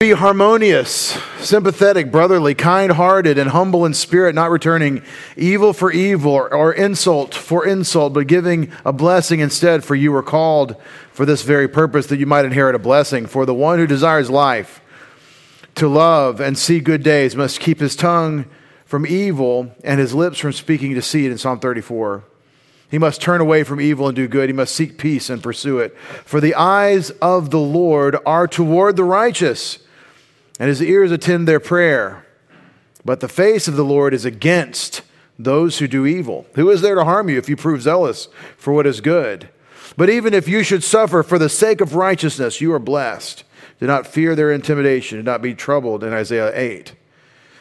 Be harmonious, sympathetic, brotherly, kind hearted, and humble in spirit, not returning evil for evil or, or, insult for insult, but giving a blessing instead. For you were called for this very purpose, that you might inherit a blessing. For the one who desires life to love and see good days must keep his tongue from evil and his lips from speaking deceit in Psalm 34. He must turn away from evil and do good. He must seek peace and pursue it. For the eyes of the Lord are toward the righteous and his ears attend their prayer. But the face of the Lord is against those who do evil. Who is there to harm you if you prove zealous for what is good? But even if you should suffer for the sake of righteousness, you are blessed. Do not fear their intimidation. Do not be troubled in Isaiah 8.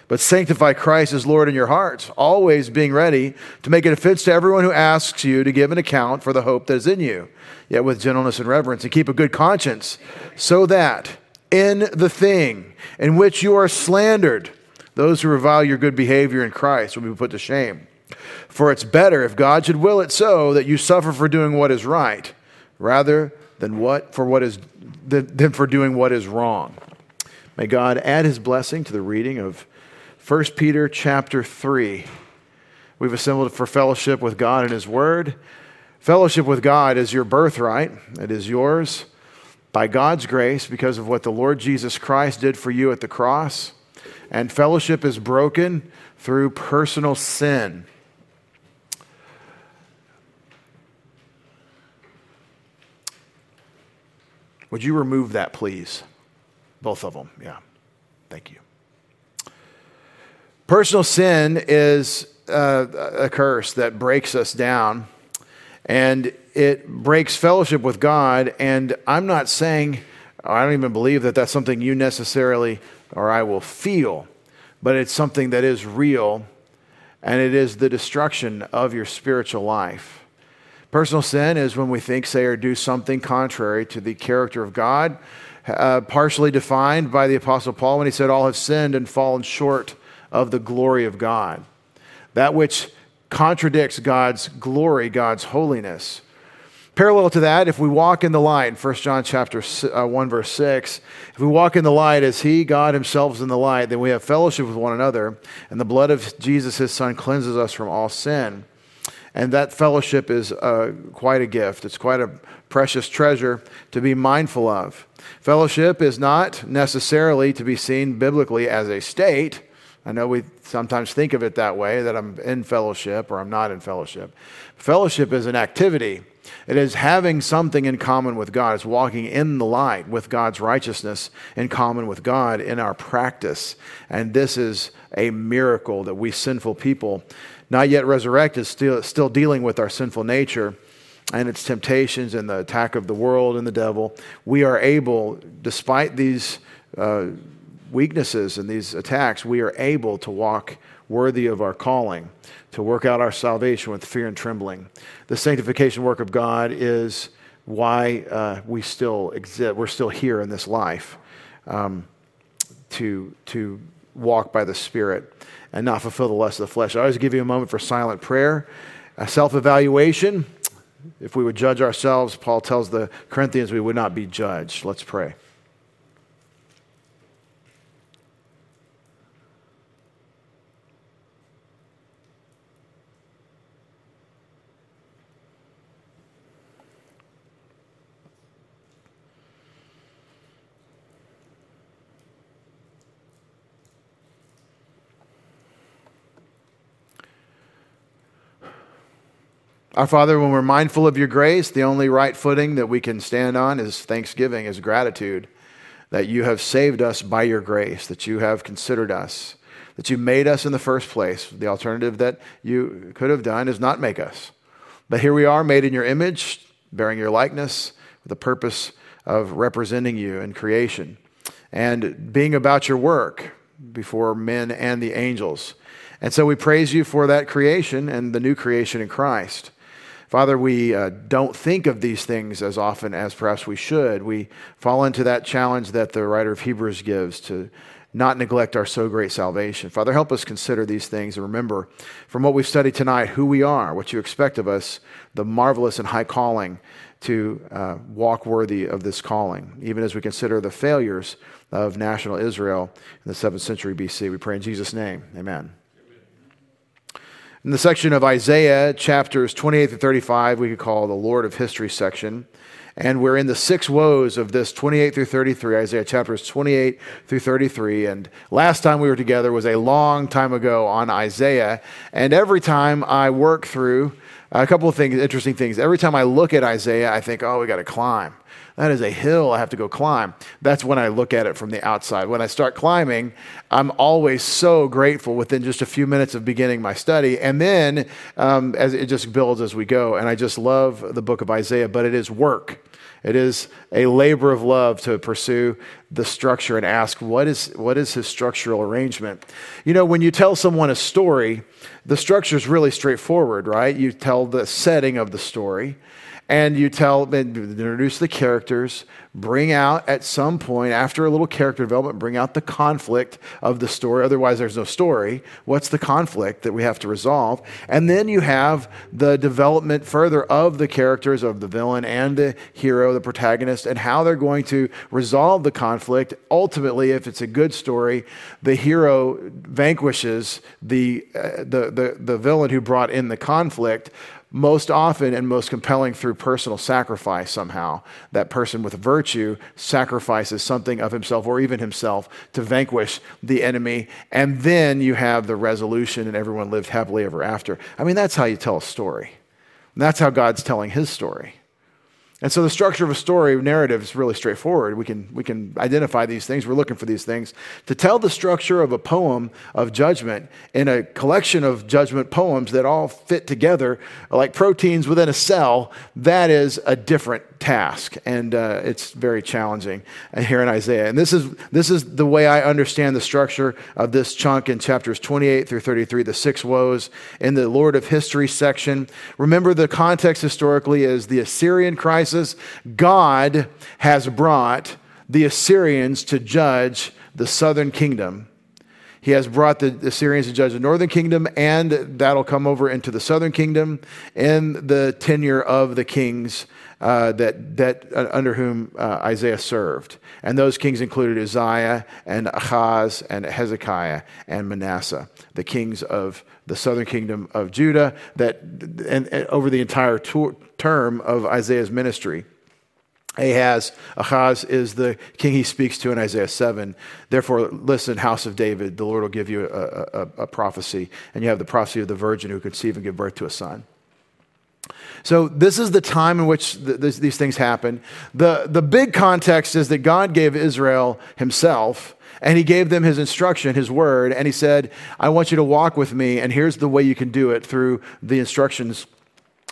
But sanctify Christ as Lord in your hearts, always being ready to make a defense to everyone who asks you to give an account for the hope that is in you, yet with gentleness and reverence, and keep a good conscience, so that in the thing in which you are slandered. Those who revile your good behavior in Christ will be put to shame. For it's better, if God should will it so, that you suffer for doing what is right, rather than what for what is than for doing what is wrong. May God add his blessing to the reading of 1 Peter chapter 3. We've assembled for fellowship with God and his word. Fellowship with God is your birthright. It is yours by God's grace because of what the Lord Jesus Christ did for you at the cross. And fellowship is broken through personal sin. Would you remove that, please? Both of them, yeah. Thank you. Personal sin is uh, a curse that breaks us down. And it breaks fellowship with God. And I'm not saying, I don't even believe that that's something you necessarily or I will feel, but it's something that is real and it is the destruction of your spiritual life. Personal sin is when we think, say, or do something contrary to the character of God, uh, partially defined by the Apostle Paul when he said, All have sinned and fallen short of the glory of God. That which contradicts God's glory, God's holiness. Parallel to that, if we walk in the light, 1 John chapter uh, 1 verse 6, if we walk in the light as he, God himself is in the light, then we have fellowship with one another, and the blood of Jesus his son cleanses us from all sin. And that fellowship is uh, quite a gift. It's quite a precious treasure to be mindful of. Fellowship is not necessarily to be seen biblically as a state, I know we sometimes think of it that way that I'm in fellowship or I'm not in fellowship. Fellowship is an activity. It is having something in common with God. It's walking in the light with God's righteousness in common with God in our practice. And this is a miracle that we sinful people, not yet resurrected, still, still dealing with our sinful nature and its temptations and the attack of the world and the devil, we are able, despite these. Uh, weaknesses and these attacks, we are able to walk worthy of our calling, to work out our salvation with fear and trembling. The sanctification work of God is why uh, we still exist. We're still here in this life um, to, to walk by the Spirit and not fulfill the lust of the flesh. I always give you a moment for silent prayer, a self evaluation. If we would judge ourselves, Paul tells the Corinthians we would not be judged. Let's pray. Our Father, when we're mindful of your grace, the only right footing that we can stand on is thanksgiving, is gratitude that you have saved us by your grace, that you have considered us, that you made us in the first place. The alternative that you could have done is not make us. But here we are, made in your image, bearing your likeness, with the purpose of representing you in creation and being about your work before men and the angels. And so we praise you for that creation and the new creation in Christ. Father, we uh, don't think of these things as often as perhaps we should. We fall into that challenge that the writer of Hebrews gives to not neglect our so great salvation. Father, help us consider these things and remember from what we've studied tonight who we are, what you expect of us, the marvelous and high calling to uh, walk worthy of this calling, even as we consider the failures of national Israel in the 7th century BC. We pray in Jesus' name. Amen. In the section of Isaiah, chapters 28 to 35, we could call the Lord of History section. And we're in the six woes of this 28 through 33, Isaiah chapters 28 through 33. And last time we were together was a long time ago on Isaiah. And every time I work through a couple of things, interesting things. Every time I look at Isaiah, I think, oh, we got to climb. That is a hill I have to go climb. That's when I look at it from the outside. When I start climbing, I'm always so grateful within just a few minutes of beginning my study. And then um, as it just builds as we go. And I just love the book of Isaiah, but it is work. It is a labor of love to pursue the structure and ask, what is, what is his structural arrangement? You know, when you tell someone a story, the structure is really straightforward, right? You tell the setting of the story, and you tell, introduce the characters, bring out at some point, after a little character development, bring out the conflict of the story. Otherwise, there's no story. What's the conflict that we have to resolve? And then you have the development further of the characters of the villain and the hero, the protagonist, and how they're going to resolve the conflict. Ultimately, if it's a good story, the hero vanquishes the, uh, the, the, the villain who brought in the conflict most often and most compelling through personal sacrifice somehow. That person with virtue sacrifices something of himself or even himself to vanquish the enemy. And then you have the resolution and everyone lived happily ever after. I mean, that's how you tell a story. And that's how God's telling his story. And so the structure of a story narrative is really straightforward. We can, we can identify these things. We're looking for these things. To tell the structure of a poem of judgment in a collection of judgment poems that all fit together like proteins within a cell, that is a different task. And uh, it's very challenging here in Isaiah. And this is, this is the way I understand the structure of this chunk in chapters 28 through 33, the six woes in the Lord of History section. Remember, the context historically is the Assyrian crisis, God has brought the Assyrians to judge the southern kingdom. He has brought the Assyrians to judge the northern kingdom, and that'll come over into the southern kingdom in the tenure of the kings uh, that, that uh, under whom uh, Isaiah served. And those kings included Uzziah and Ahaz and Hezekiah and Manasseh, the kings of the southern kingdom of Judah, that and, and over the entire tour, term of Isaiah's ministry. Ahaz, Ahaz is the king he speaks to in Isaiah 7. Therefore, listen, house of David, the Lord will give you a, a, a prophecy. And you have the prophecy of the virgin who conceive and give birth to a son. So, this is the time in which th- these things happen. The, the big context is that God gave Israel himself, and he gave them his instruction, his word, and he said, I want you to walk with me, and here's the way you can do it through the instructions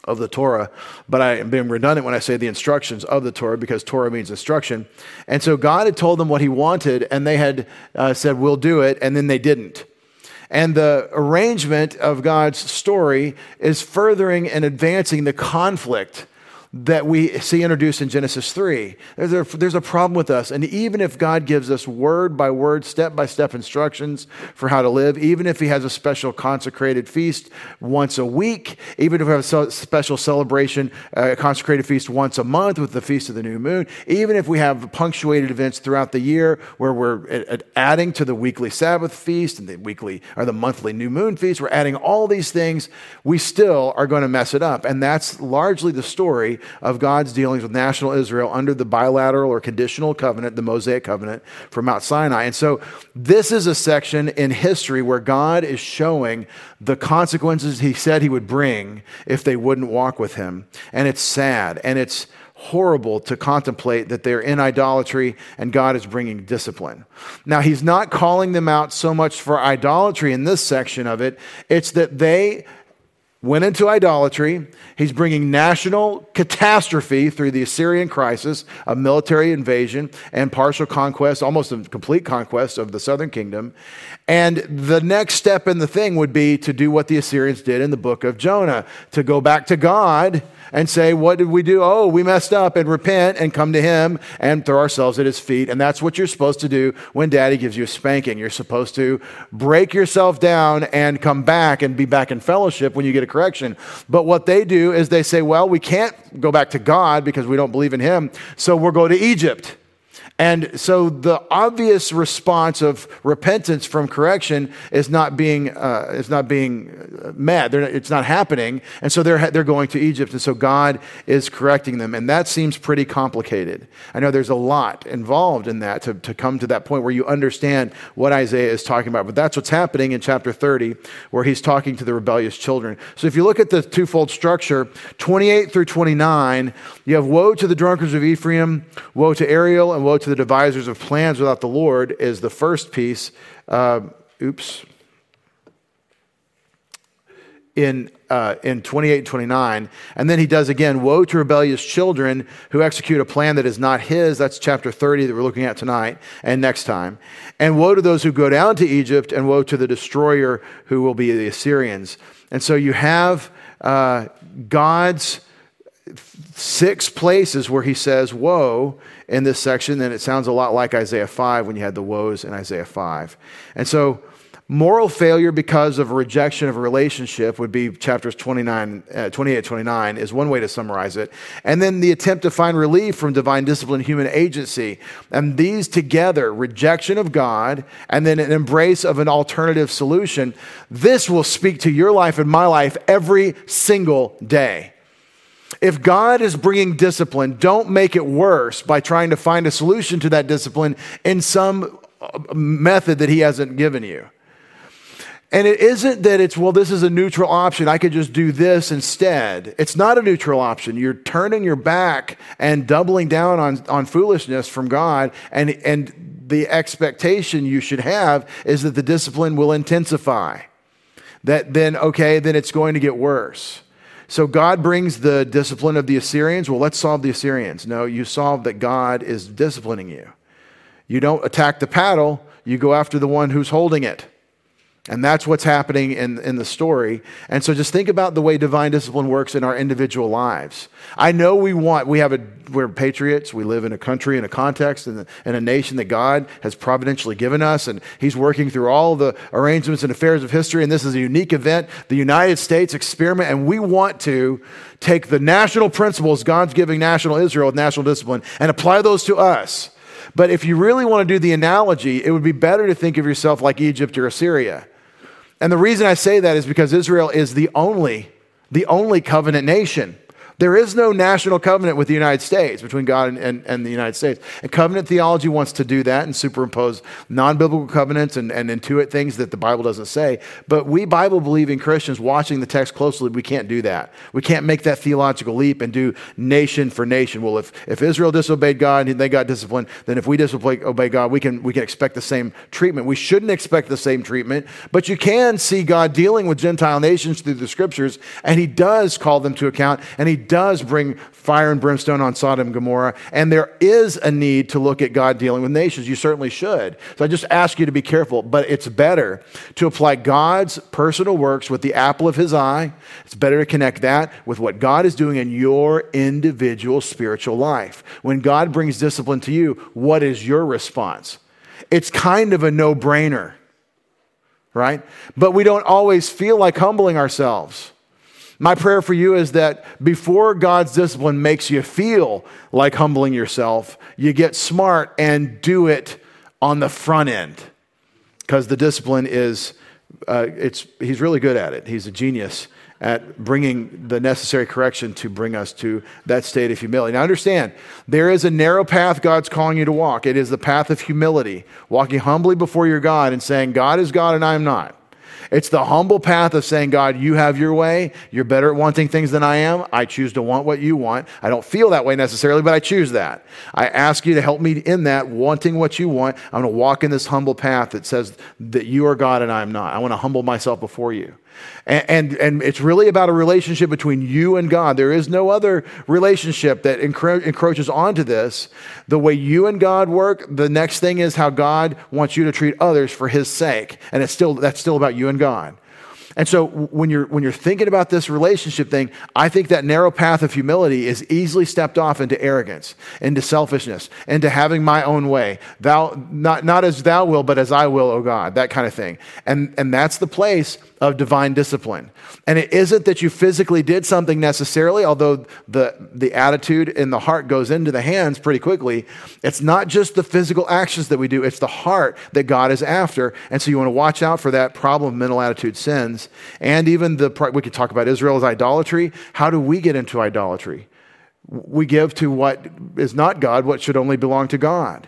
of the Torah, but I am being redundant when I say the instructions of the Torah because Torah means instruction. And so God had told them what he wanted, and they had uh, said, We'll do it, and then they didn't. And the arrangement of God's story is furthering and advancing the conflict that we see introduced in Genesis 3. There's a, there's a problem with us. And even if God gives us word by word, step by step instructions for how to live, even if He has a special consecrated feast once a week, even if we have a special celebration, a consecrated feast once a month with the Feast of the New Moon, even if we have punctuated events throughout the year where we're adding to the weekly Sabbath feast and the weekly or the monthly New Moon feast, we're adding all these things, we still are going to mess it up. And that's largely the story of God's dealings with national Israel under the bilateral or conditional covenant, the Mosaic covenant from Mount Sinai. And so this is a section in history where God is showing the consequences he said he would bring if they wouldn't walk with him. And it's sad and it's horrible to contemplate that they're in idolatry and God is bringing discipline. Now, he's not calling them out so much for idolatry in this section of it, it's that they went into idolatry. He's bringing national catastrophe through the Assyrian crisis, a military invasion and partial conquest, almost a complete conquest of the southern kingdom. And the next step in the thing would be to do what the Assyrians did in the book of Jonah, to go back to God and say, What did we do? Oh, we messed up and repent and come to Him and throw ourselves at His feet. And that's what you're supposed to do when Daddy gives you a spanking. You're supposed to break yourself down and come back and be back in fellowship when you get a correction. But what they do is they say, well, we can't go back to God because we don't believe in Him, so we'll go to Egypt. And so the obvious response of repentance from correction is not being, uh, is not being met. Not, it's not happening. And so they're, they're going to Egypt. And so God is correcting them. And that seems pretty complicated. I know there's a lot involved in that to, to come to that point where you understand what Isaiah is talking about. But that's what's happening in chapter 30, where he's talking to the rebellious children. So if you look at the twofold structure, 28 through 29, you have woe to the drunkards of Ephraim, woe to Ariel, and woe to the devisers of plans without the Lord is the first piece. Uh, oops. In, uh, in 28 and 29. And then he does again, Woe to rebellious children who execute a plan that is not his. That's chapter 30 that we're looking at tonight and next time. And woe to those who go down to Egypt, and woe to the destroyer who will be the Assyrians. And so you have uh, God's six places where he says woe in this section, then it sounds a lot like Isaiah 5 when you had the woes in Isaiah 5. And so, moral failure because of rejection of a relationship would be chapters 29, uh, 28 29 is one way to summarize it. And then the attempt to find relief from divine discipline, human agency. And these together, rejection of God, and then an embrace of an alternative solution, this will speak to your life and my life every single day. If God is bringing discipline, don't make it worse by trying to find a solution to that discipline in some uh, method that He hasn't given you. And it isn't that it's, well, this is a neutral option. I could just do this instead. It's not a neutral option. You're turning your back and doubling down on, on foolishness from God. And, and the expectation you should have is that the discipline will intensify. That then, okay, then it's going to get worse. So God brings the discipline of the Assyrians. Well, let's solve the Assyrians. No, you solve that God is disciplining you. You don't attack the paddle, you go after the one who's holding it. And that's what's happening in, in the story. And so just think about the way divine discipline works in our individual lives. I know we want, we have a, we're patriots. We live in a country, in a context, in, in a nation that God has providentially given us. And He's working through all the arrangements and affairs of history. And this is a unique event, the United States experiment. And we want to take the national principles God's giving national Israel with national discipline and apply those to us. But if you really want to do the analogy, it would be better to think of yourself like Egypt or Assyria and the reason I say that is because Israel is the only, the only covenant nation. There is no national covenant with the United States, between God and, and, and, the United States. And covenant theology wants to do that and superimpose non biblical covenants and, and intuit things that the Bible doesn't say. But we Bible believing Christians watching the text closely, we can't do that. We can't make that theological leap and do nation for nation. Well, if, if Israel disobeyed God and they got disciplined, then if we disobey God, we can, we can expect the same treatment. We shouldn't expect the same treatment, but you can see God dealing with Gentile nations through the scriptures, and He does call them to account, and He does bring fire and brimstone on Sodom and Gomorrah, and there is a need to look at God dealing with nations. You certainly should. So I just ask you to be careful, but it's better to apply God's personal works with the apple of his eye. It's better to connect that with what God is doing in your individual spiritual life. When God brings discipline to you, what is your response? It's kind of a no brainer, right? But we don't always feel like humbling ourselves. My prayer for you is that before God's discipline makes you feel like humbling yourself, you get smart and do it on the front end. Because the discipline is, uh, it's, he's really good at it. He's a genius at bringing the necessary correction to bring us to that state of humility. Now, understand, there is a narrow path God's calling you to walk. It is the path of humility, walking humbly before your God and saying, God is God and I am not. It's the humble path of saying, God, you have your way. You're better at wanting things than I am. I choose to want what you want. I don't feel that way necessarily, but I choose that. I ask you to help me in that, wanting what you want. I'm going to walk in this humble path that says that you are God and I am not. I want to humble myself before you. And, and, and, it's really about a relationship between you and God. There is no other relationship that encro- encroaches onto this. The way you and God work, the next thing is how God wants you to treat others for his sake. And it's still, that's still about you and God. And so when you're, when you're thinking about this relationship thing, I think that narrow path of humility is easily stepped off into arrogance, into selfishness, into having my own way. Thou, not, not as thou will, but as I will, O God, that kind of thing. And, and that's the place of divine discipline. And it isn't that you physically did something necessarily, although the, the attitude in the heart goes into the hands pretty quickly. It's not just the physical actions that we do, it's the heart that God is after. And so you want to watch out for that problem of mental attitude sins. And even the, we could talk about Israel's idolatry. How do we get into idolatry? We give to what is not God, what should only belong to God.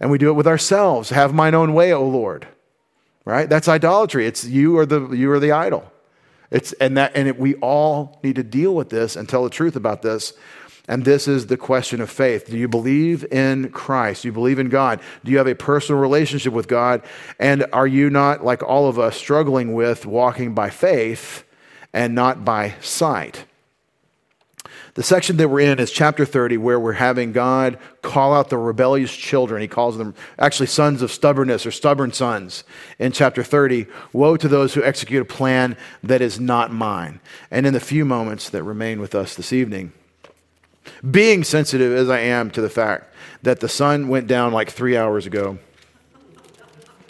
And we do it with ourselves. Have mine own way, O Lord right? That's idolatry. It's you are the you are the idol. It's and that and it, we all need to deal with this and tell the truth about this. And this is the question of faith. Do you believe in Christ? Do you believe in God? Do you have a personal relationship with God? And are you not, like all of us, struggling with walking by faith and not by sight? The section that we're in is chapter 30, where we're having God call out the rebellious children. He calls them actually sons of stubbornness or stubborn sons in chapter 30. Woe to those who execute a plan that is not mine. And in the few moments that remain with us this evening, being sensitive as I am to the fact that the sun went down like three hours ago,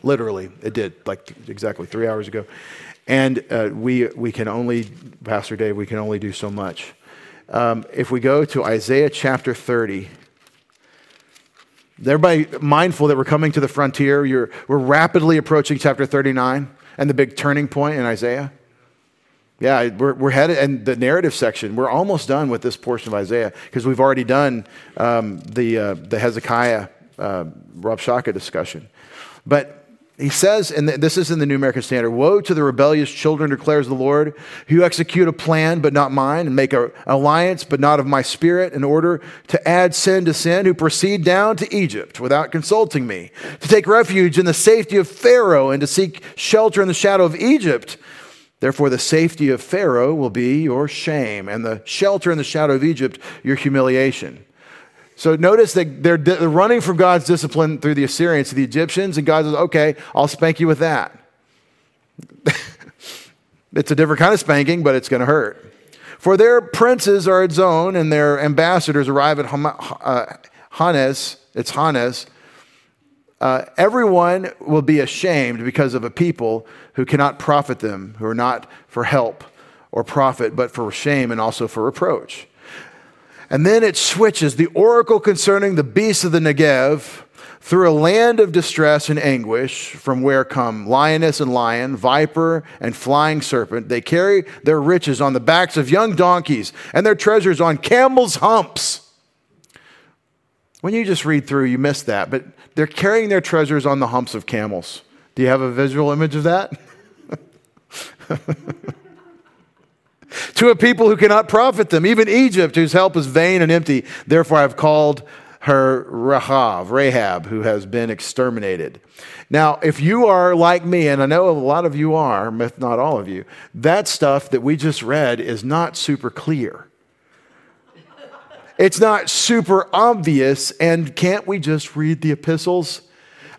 literally, it did, like exactly three hours ago. And uh, we, we can only, Pastor Dave, we can only do so much. Um, if we go to Isaiah chapter 30, everybody mindful that we're coming to the frontier. You're, we're rapidly approaching chapter 39 and the big turning point in Isaiah. Yeah, we're, we're headed, and the narrative section, we're almost done with this portion of Isaiah because we've already done um, the, uh, the Hezekiah uh, Rabshakeh discussion. But he says, and this is in the New American Standard Woe to the rebellious children, declares the Lord, who execute a plan but not mine, and make an alliance but not of my spirit, in order to add sin to sin, who proceed down to Egypt without consulting me, to take refuge in the safety of Pharaoh, and to seek shelter in the shadow of Egypt. Therefore, the safety of Pharaoh will be your shame, and the shelter in the shadow of Egypt, your humiliation. So notice that they're, they're running from God's discipline through the Assyrians to the Egyptians, and God says, okay, I'll spank you with that. it's a different kind of spanking, but it's going to hurt. For their princes are at Zoan, and their ambassadors arrive at uh, Hanes. It's Hanes. Uh, everyone will be ashamed because of a people who cannot profit them, who are not for help or profit, but for shame and also for reproach. And then it switches the oracle concerning the beasts of the Negev through a land of distress and anguish, from where come lioness and lion, viper and flying serpent. They carry their riches on the backs of young donkeys and their treasures on camels' humps. When you just read through, you miss that, but they're carrying their treasures on the humps of camels. Do you have a visual image of that? to a people who cannot profit them, even Egypt, whose help is vain and empty. Therefore, I have called her Rahab, Rahab, who has been exterminated. Now, if you are like me, and I know a lot of you are, if not all of you, that stuff that we just read is not super clear. It's not super obvious, and can't we just read the epistles?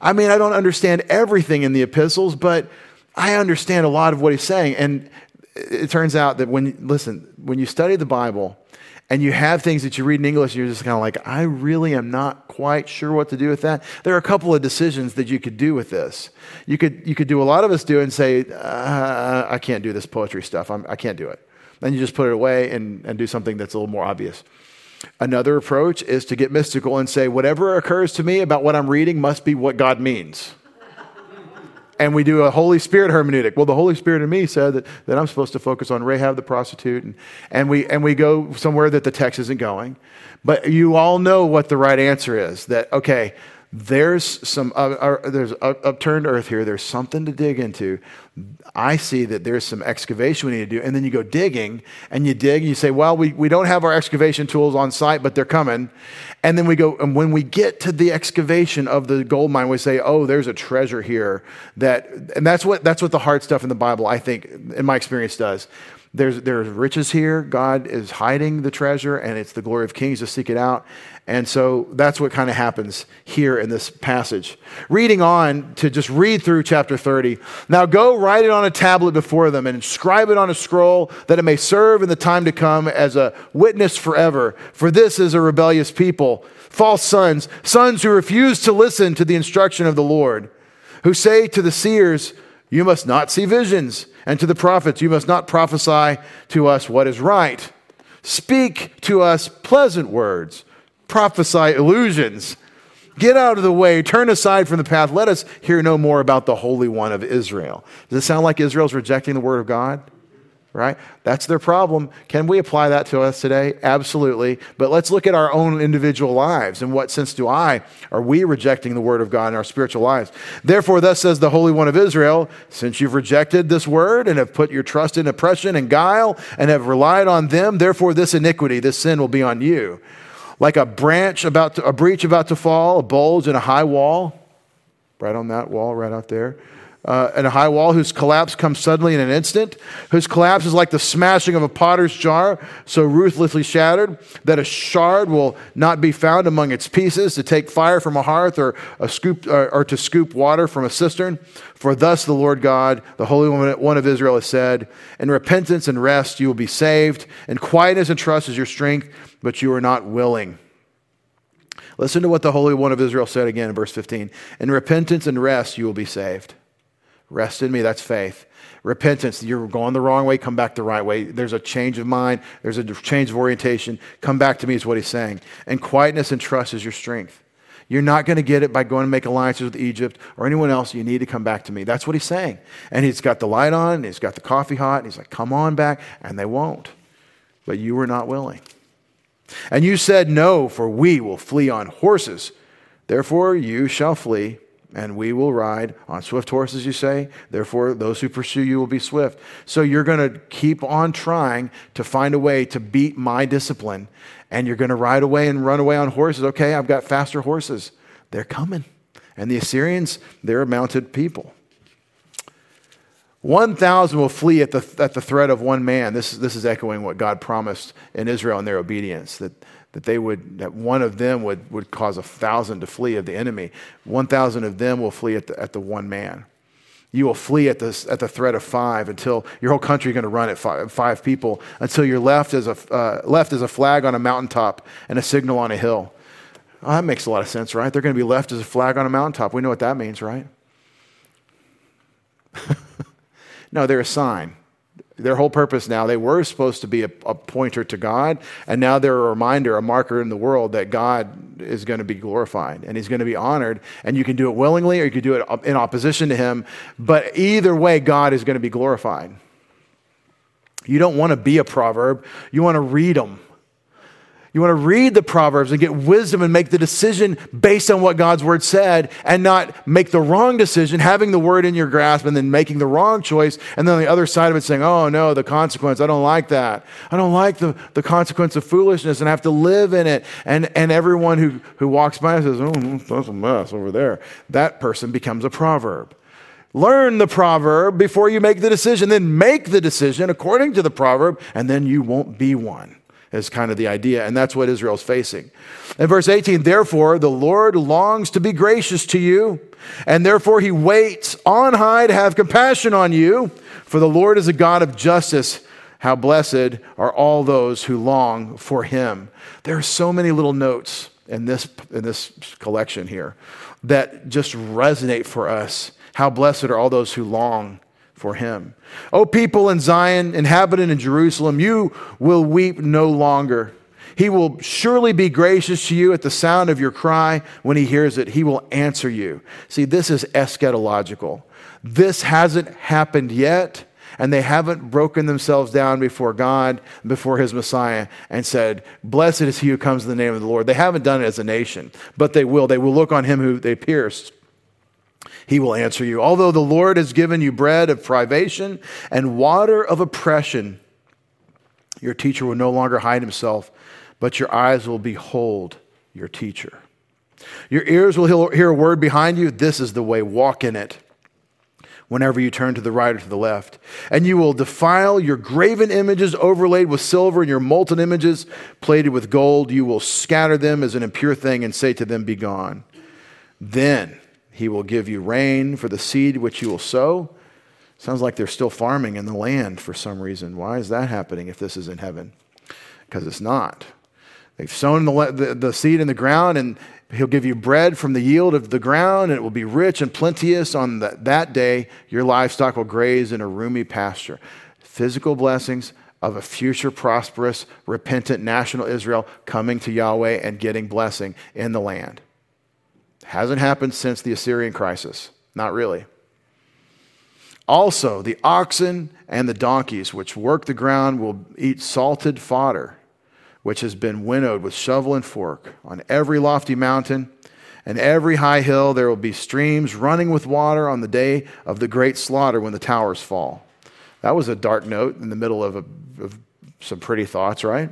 I mean, I don't understand everything in the epistles, but I understand a lot of what he's saying. And it turns out that when, listen, when you study the Bible and you have things that you read in English, you're just kind of like, I really am not quite sure what to do with that. There are a couple of decisions that you could do with this. You could, you could do a lot of us do and say, uh, I can't do this poetry stuff. I'm, I can not do it. Then you just put it away and, and do something that's a little more obvious. Another approach is to get mystical and say, whatever occurs to me about what I'm reading must be what God means and we do a Holy Spirit hermeneutic. Well, the Holy Spirit in me said that, that I'm supposed to focus on Rahab the prostitute, and, and, we, and we go somewhere that the text isn't going. But you all know what the right answer is that, okay, there's some uh, uh, there's upturned earth here. There's something to dig into. I see that there's some excavation we need to do. And then you go digging and you dig and you say well we, we don't have our excavation tools on site but they're coming. And then we go and when we get to the excavation of the gold mine we say oh there's a treasure here that and that's what that's what the hard stuff in the bible i think in my experience does there's, there's riches here. God is hiding the treasure, and it's the glory of kings to seek it out. And so that's what kind of happens here in this passage. Reading on to just read through chapter 30. Now go write it on a tablet before them and inscribe it on a scroll that it may serve in the time to come as a witness forever. For this is a rebellious people, false sons, sons who refuse to listen to the instruction of the Lord, who say to the seers, You must not see visions, and to the prophets, You must not prophesy to us what is right. Speak to us pleasant words, prophesy illusions. Get out of the way, turn aside from the path. Let us hear no more about the Holy One of Israel. Does it sound like Israel's rejecting the Word of God? Right? That's their problem. Can we apply that to us today? Absolutely. But let's look at our own individual lives. In what sense do I, are we rejecting the Word of God in our spiritual lives? Therefore, thus says the Holy One of Israel, since you've rejected this Word and have put your trust in oppression and guile and have relied on them, therefore this iniquity, this sin will be on you like a branch about to, a breach about to fall, a bulge in a high wall, right on that wall, right out there. Uh, and a high wall whose collapse comes suddenly in an instant, whose collapse is like the smashing of a potter's jar, so ruthlessly shattered that a shard will not be found among its pieces to take fire from a hearth or, a scoop, or, or to scoop water from a cistern. For thus the Lord God, the Holy One of Israel, has said, In repentance and rest you will be saved, and quietness and trust is your strength but you are not willing. Listen to what the Holy One of Israel said again in verse 15. In repentance and rest, you will be saved. Rest in me, that's faith. Repentance, you're going the wrong way, come back the right way. There's a change of mind, there's a change of orientation. Come back to me, is what he's saying. And quietness and trust is your strength. You're not going to get it by going to make alliances with Egypt or anyone else. You need to come back to me. That's what he's saying. And he's got the light on, he's got the coffee hot, and he's like, come on back. And they won't. But you were not willing. And you said, No, for we will flee on horses. Therefore you shall flee, and we will ride on swift horses, you say. Therefore those who pursue you will be swift. So you're going to keep on trying to find a way to beat my discipline, and you're going to ride away and run away on horses. Okay, I've got faster horses. They're coming. And the Assyrians, they're a mounted people. 1,000 will flee at the, at the threat of one man. This, this is echoing what God promised in Israel in their obedience, that, that, they would, that one of them would, would cause a thousand to flee of the enemy. 1,000 of them will flee at the, at the one man. You will flee at, this, at the threat of five until your whole country is going to run at five, five people until you're left as, a, uh, left as a flag on a mountaintop and a signal on a hill. Oh, that makes a lot of sense, right? They're going to be left as a flag on a mountaintop. We know what that means, right? No, they're a sign. Their whole purpose now, they were supposed to be a, a, pointer to God, and now they're a reminder, a marker in the world that God is going to be glorified and He's going to be honored. And you can do it willingly or you can do it in opposition to Him, but either way, God is going to be glorified. You don't want to be a proverb, you want to read them. You want to read the Proverbs and get wisdom and make the decision based on what God's word said and not make the wrong decision, having the word in your grasp and then making the wrong choice. And then on the other side of it saying, oh no, the consequence, I don't like that. I don't like the, the consequence of foolishness and I have to live in it. And, and everyone who, who walks by says, oh, that's a mess over there. That person becomes a proverb. Learn the proverb before you make the decision, then make the decision according to the proverb, and then you won't be one is kind of the idea. And that's what Israel's facing. In verse 18, therefore, the Lord longs to be gracious to you, and therefore he waits on high to have compassion on you, for the Lord is a God of justice. How blessed are all those who long for him. There are so many little notes in this, in this collection here that just resonate for us. How blessed are all those who long for him. O people in Zion, inhabitant in Jerusalem, you will weep no longer. He will surely be gracious to you at the sound of your cry. When he hears it, he will answer you. See, this is eschatological. This hasn't happened yet, and they haven't broken themselves down before God, before his Messiah, and said, Blessed is he who comes in the name of the Lord. They haven't done it as a nation, but they will. They will look on him who they pierced he will answer you. Although the Lord has given you bread of privation and water of oppression, your teacher will no longer hide himself, but your eyes will behold your teacher. Your ears will hear a word behind you. This is the way, walk in it. Whenever you turn to the right or to the left. And you will defile your graven images overlaid with silver and your molten images plated with gold. You will scatter them as an impure thing and say to them, Be gone. Then he will give you rain for the seed which you will sow, Sounds like they're still farming in the land for some reason. Why is that happening if this is in heaven? Because it's not. They've sown the, the, the, seed in the ground, and He'll give you bread from the yield of the ground, and it will be rich and plenteous. On the, that day, your livestock will graze in a roomy pasture. Physical blessings of a future prosperous, repentant national Israel coming to Yahweh and getting blessing in the land. Hasn't happened since the Assyrian crisis. Not really. Also, the oxen and the donkeys which work the ground will eat salted fodder which has been winnowed with shovel and fork. On every lofty mountain and every high hill there will be streams running with water on the day of the great slaughter when the towers fall. That was a dark note in the middle of, a, of some pretty thoughts, right?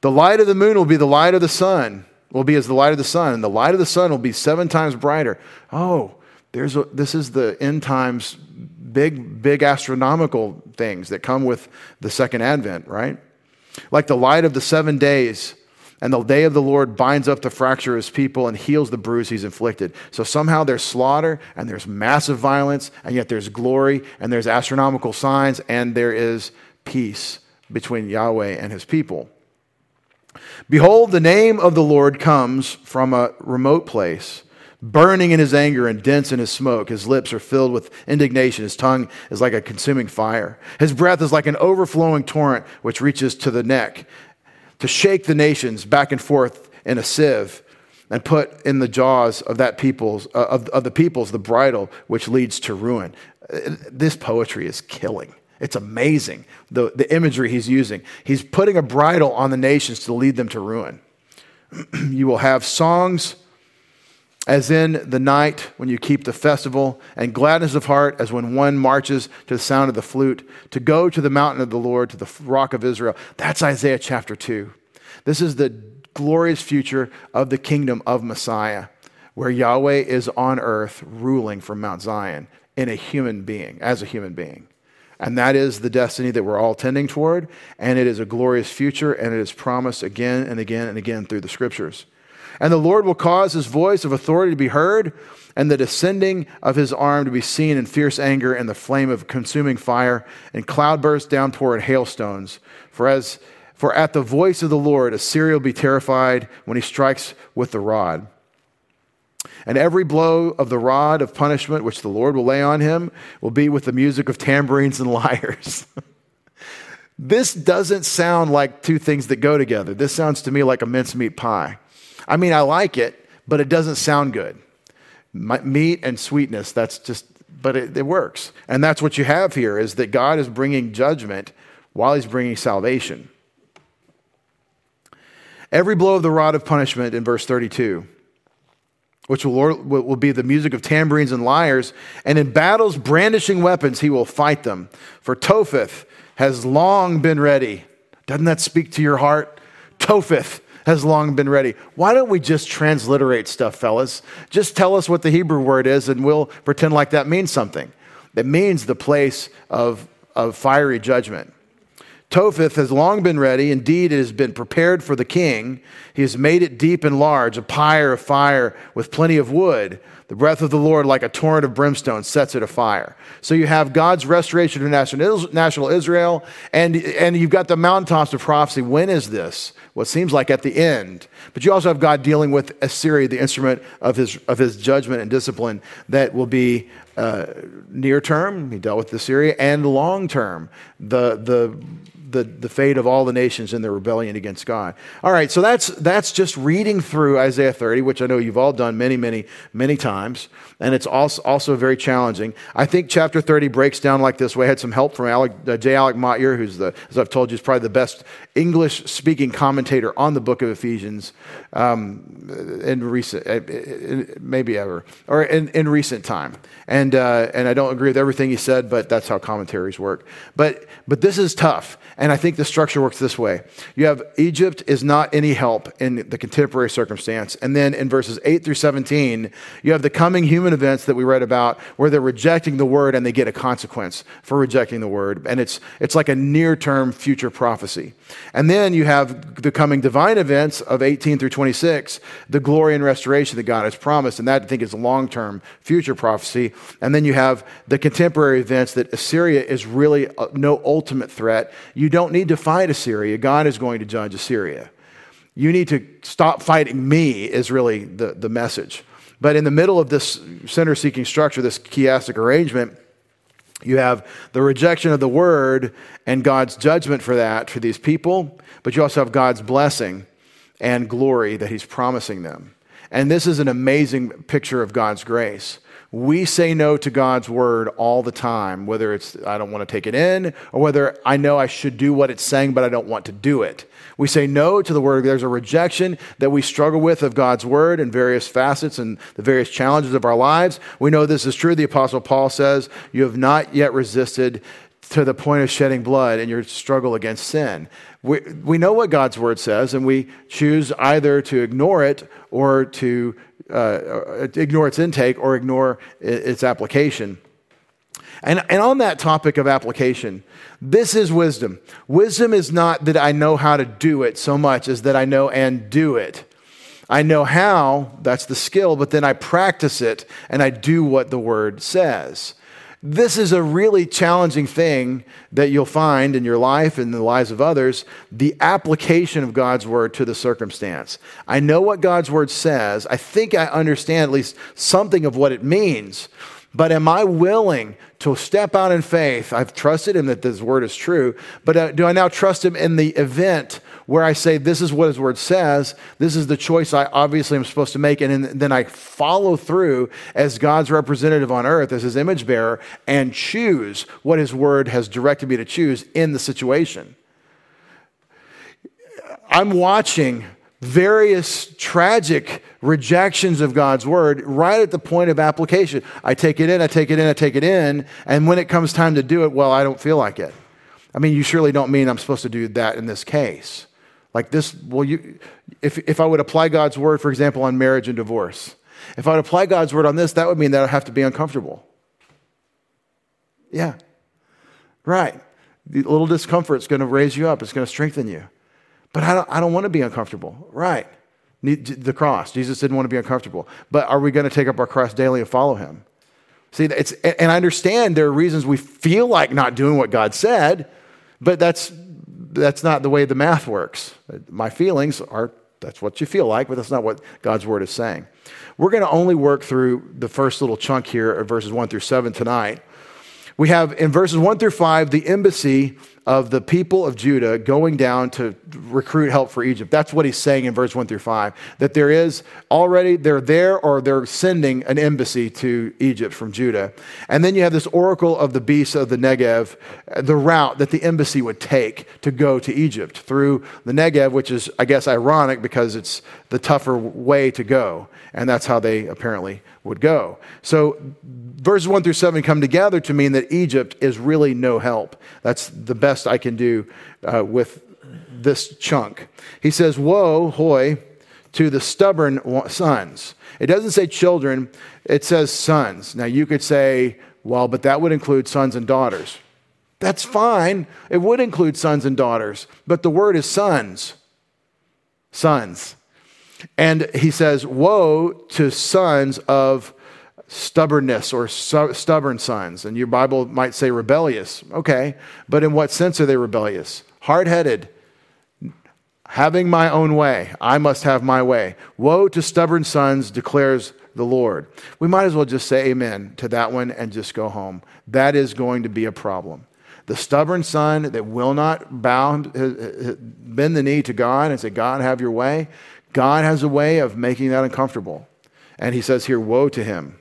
The light of the moon will be the light of the sun, will be as the light of the sun, and the light of the sun will be seven times brighter. Oh, there's a, this is the end times big, big astronomical things that come with the second advent, right? Like the light of the seven days, and the day of the Lord binds up the fracture of his people and heals the bruise he's inflicted. So somehow there's slaughter and there's massive violence, and yet there's glory and there's astronomical signs and there is peace between Yahweh and his people. Behold, the name of the Lord comes from a remote place burning in his anger and dense in his smoke. His lips are filled with indignation. His tongue is like a consuming fire. His breath is like an overflowing torrent which reaches to the neck to shake the nations back and forth in a sieve and put in the jaws of that people's uh, of, of the peoples the bridle which leads to ruin. This poetry is killing. It's amazing the, the imagery he's using. He's putting a bridle on the nations to lead them to ruin. you will have songs as in the night when you keep the festival, and gladness of heart as when one marches to the sound of the flute, to go to the mountain of the Lord, to the rock of Israel. That's Isaiah chapter 2. This is the glorious future of the kingdom of Messiah, where Yahweh is on earth ruling from Mount Zion in a human being, as a human being. And that is the destiny that we're all tending toward, and it is a glorious future, and it is promised again and again and again through the scriptures. And the Lord will cause his voice of authority to be heard, and the descending of his arm to be seen in fierce anger and the flame of consuming fire, and cloudburst, downpour, and hailstones. For as for at the voice of the Lord, Assyria will be terrified when he strikes with the rod. And every blow of the rod of punishment which the Lord will lay on him will be with the music of tambourines and lyres. this doesn't sound like two things that go together. This sounds to me like a mincemeat pie. I mean, I like it, but it doesn't sound good. Meat and sweetness, that's just, but it, it works. And that's what you have here is that God is bringing judgment while he's bringing salvation. Every blow of the rod of punishment in verse 32, which will, will be the music of tambourines and lyres, and in battles brandishing weapons, he will fight them. For Topheth has long been ready. Doesn't that speak to your heart? Topheth has long been ready. Why don't we just transliterate stuff, fellas? Just tell us what the Hebrew word is and we'll pretend like that means something. It means the place of, of fiery judgment. Topheth has long been ready. Indeed, it has been prepared for the king. He has made it deep and large, a pyre of fire with plenty of wood. The breath of the Lord, like a torrent of brimstone, sets it afire. So you have God's restoration of national Israel, and, and you've got the mountaintops of prophecy. When is this? What seems like at the end. But you also have God dealing with Assyria, the instrument of his, of his judgment and discipline that will be uh, near term. He dealt with Assyria, and long term. The, the the, the fate of all the nations in their rebellion against God. All right, so that's, that's just reading through Isaiah 30, which I know you've all done many, many, many times, and it's also, also very challenging. I think chapter 30 breaks down like this. I had some help from Alec, uh, J. Alec Motyer, who's, the, as I've told you, is probably the best English speaking commentator on the book of Ephesians um, in recent, uh, maybe ever, or in, in recent time. And, uh, and I don't agree with everything he said, but that's how commentaries work. But, but this is tough. And I think the structure works this way you have Egypt is not any help in the contemporary circumstance. And then in verses 8 through 17, you have the coming human events that we read about where they're rejecting the word and they get a consequence for rejecting the word. And it's, it's like a near term future prophecy. And then you have the coming divine events of 18 through 26, the glory and restoration that God has promised. And that I think is a long term future prophecy. And then you have the contemporary events that Assyria is really uh, no ultimate threat. You don't need to fight Assyria. God is going to judge Assyria. You need to stop fighting me, is really the, the message. But in the middle of this center seeking structure, this chiastic arrangement, you have the rejection of the word and God's judgment for that for these people, but you also have God's blessing and glory that he's promising them. And this is an amazing picture of God's grace. We say no to God's word all the time, whether it's I don't want to take it in or whether I know I should do what it's saying, but I don't want to do it. We say no to the word. There's a rejection that we struggle with of God's word in various facets and the various challenges of our lives. We know this is true. The Apostle Paul says, You have not yet resisted to the point of shedding blood in your struggle against sin. We, we know what God's word says, and we choose either to ignore it or to uh, ignore its intake or ignore its application. And, and on that topic of application, this is wisdom. Wisdom is not that I know how to do it so much as that I know and do it. I know how, that's the skill, but then I practice it and I do what the word says. This is a really challenging thing that you'll find in your life and in the lives of others the application of God's word to the circumstance. I know what God's word says. I think I understand at least something of what it means. But am I willing to step out in faith? I've trusted him that this word is true, but uh, do I now trust him in the event where I say, This is what his word says, this is the choice I obviously am supposed to make, and then I follow through as God's representative on earth, as his image bearer, and choose what his word has directed me to choose in the situation? I'm watching various tragic rejections of God's word right at the point of application. I take it in, I take it in, I take it in, and when it comes time to do it, well, I don't feel like it. I mean, you surely don't mean I'm supposed to do that in this case. Like this, well, you, if, if I would apply God's word, for example, on marriage and divorce, if I would apply God's word on this, that would mean that I have to be uncomfortable. Yeah, right. The little discomfort is going to raise you up, it's going to strengthen you. But I don't, I don't want to be uncomfortable. Right. The cross. Jesus didn't want to be uncomfortable. But are we going to take up our cross daily and follow him? See, it's, and I understand there are reasons we feel like not doing what God said, but that's that's not the way the math works. My feelings are that's what you feel like, but that's not what God's word is saying. We're going to only work through the first little chunk here of verses 1 through 7 tonight. We have in verses 1 through 5 the embassy of the people of Judah going down to recruit help for Egypt. That's what he's saying in verse 1 through 5. That there is already, they're there or they're sending an embassy to Egypt from Judah. And then you have this oracle of the beasts of the Negev, the route that the embassy would take to go to Egypt through the Negev, which is, I guess, ironic because it's the tougher way to go. And that's how they apparently would go. So verses 1 through 7 come together to mean that Egypt is really no help. That's the best I can do uh, with this chunk. He says, Woe, hoy, to the stubborn sons. It doesn't say children, it says sons. Now you could say, well, but that would include sons and daughters. That's fine. It would include sons and daughters, but the word is sons. Sons. And he says, Woe to sons of stubbornness or stubborn sons. And your Bible might say rebellious. Okay, but in what sense are they rebellious? Hard headed, having my own way. I must have my way. Woe to stubborn sons, declares the Lord. We might as well just say amen to that one and just go home. That is going to be a problem. The stubborn son that will not bow, uh, uh, bend the knee to God and say, God, have your way. God has a way of making that uncomfortable. And he says here, Woe to him.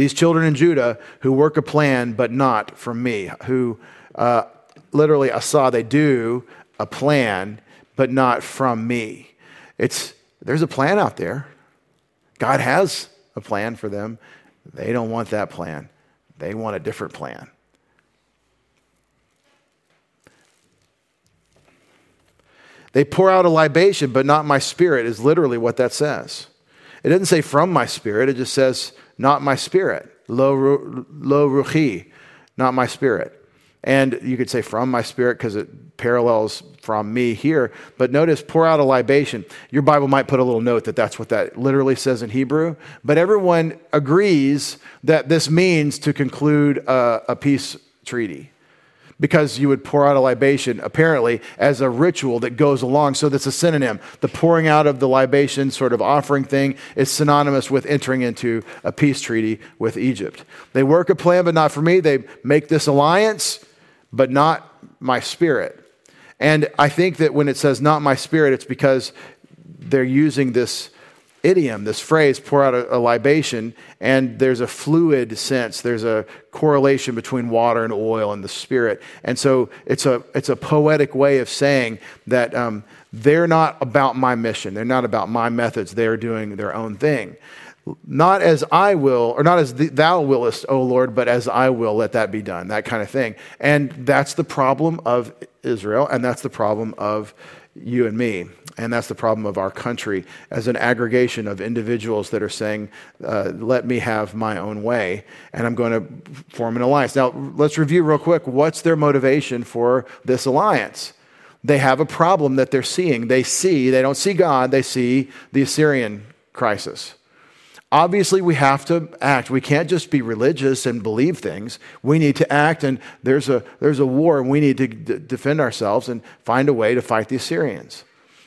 These children in Judah who work a plan, but not from me, who uh, literally, I saw they do a plan, but not from me. It's, there's a plan out there. God has a plan for them. They don't want that plan, they want a different plan. They pour out a libation, but not my spirit, is literally what that says. It doesn't say from my spirit, it just says not my spirit. Lo, lo ruchi, not my spirit. And you could say from my spirit because it parallels from me here. But notice, pour out a libation. Your Bible might put a little note that that's what that literally says in Hebrew. But everyone agrees that this means to conclude a, a peace treaty because you would pour out a libation, apparently, as a ritual that goes along. So that's a synonym. The pouring out of the libation, sort of offering thing, is synonymous with entering into a peace treaty with Egypt. They work a plan, but not for me. They make this alliance, but not my spirit. And I think that when it says not my spirit, it's because they're using this idiom, this phrase, pour out a, a, libation, and there's a fluid sense. There's a correlation between water and oil and the spirit. And so it's a, it's a poetic way of saying that um, they're not about my mission. They're not about my methods. They're doing their own thing. Not as I will, or not as the, thou willest, O Lord, but as I will, let that be done, that kind of thing. And that's the problem of Israel, and that's the problem of you and me. And that's the problem of our country as an aggregation of individuals that are saying, uh, let me have my own way, and I'm going to form an alliance. Now, let's review real quick what's their motivation for this alliance? They have a problem that they're seeing. They see, they don't see God, they see the Assyrian crisis. Obviously, we have to act. We can't just be religious and believe things. We need to act, and there's a, there's a war, and we need to d- defend ourselves and find a way to fight the Assyrians.